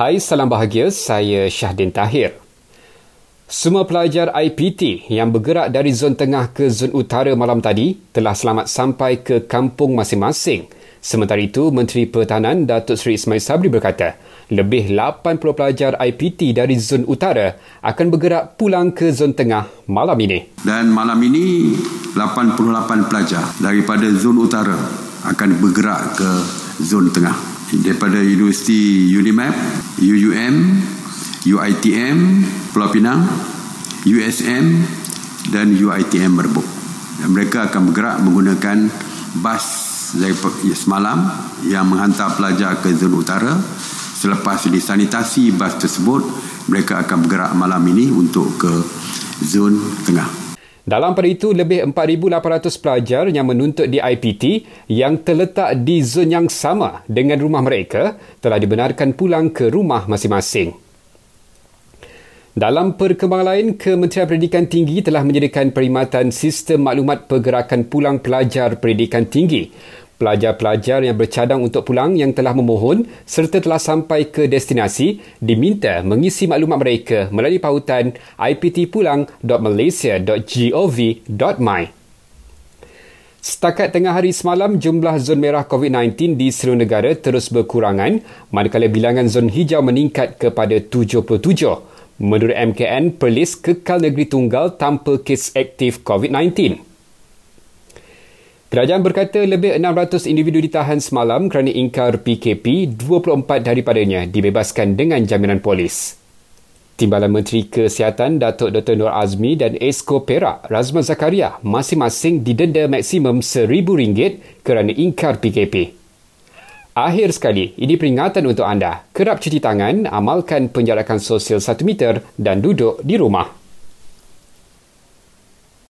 Hai, salam bahagia. Saya Syahdin Tahir. Semua pelajar IPT yang bergerak dari zon tengah ke zon utara malam tadi telah selamat sampai ke kampung masing-masing. Sementara itu, Menteri Pertahanan Datuk Seri Ismail Sabri berkata, lebih 80 pelajar IPT dari zon utara akan bergerak pulang ke zon tengah malam ini. Dan malam ini, 88 pelajar daripada zon utara akan bergerak ke zon tengah daripada Universiti Unimap, UUM, UITM, Pulau Pinang, USM dan UITM Merbuk. Dan mereka akan bergerak menggunakan bas dari semalam yang menghantar pelajar ke zon utara. Selepas disanitasi bas tersebut, mereka akan bergerak malam ini untuk ke zon tengah. Dalam pada itu, lebih 4,800 pelajar yang menuntut di IPT yang terletak di zon yang sama dengan rumah mereka telah dibenarkan pulang ke rumah masing-masing. Dalam perkembangan lain, Kementerian Pendidikan Tinggi telah menyediakan perkhidmatan sistem maklumat pergerakan pulang pelajar pendidikan tinggi Pelajar-pelajar yang bercadang untuk pulang yang telah memohon serta telah sampai ke destinasi diminta mengisi maklumat mereka melalui pautan iptpulang.malaysia.gov.my. Setakat tengah hari semalam, jumlah zon merah COVID-19 di seluruh negara terus berkurangan manakala bilangan zon hijau meningkat kepada 77. Menurut MKN, Perlis kekal negeri tunggal tanpa kes aktif COVID-19. Kerajaan berkata lebih 600 individu ditahan semalam kerana ingkar PKP, 24 daripadanya dibebaskan dengan jaminan polis. Timbalan Menteri Kesihatan Datuk Dr. Nur Azmi dan Esko Perak Razman Zakaria masing-masing didenda maksimum RM1,000 kerana ingkar PKP. Akhir sekali, ini peringatan untuk anda. Kerap cuci tangan, amalkan penjarakan sosial 1 meter dan duduk di rumah.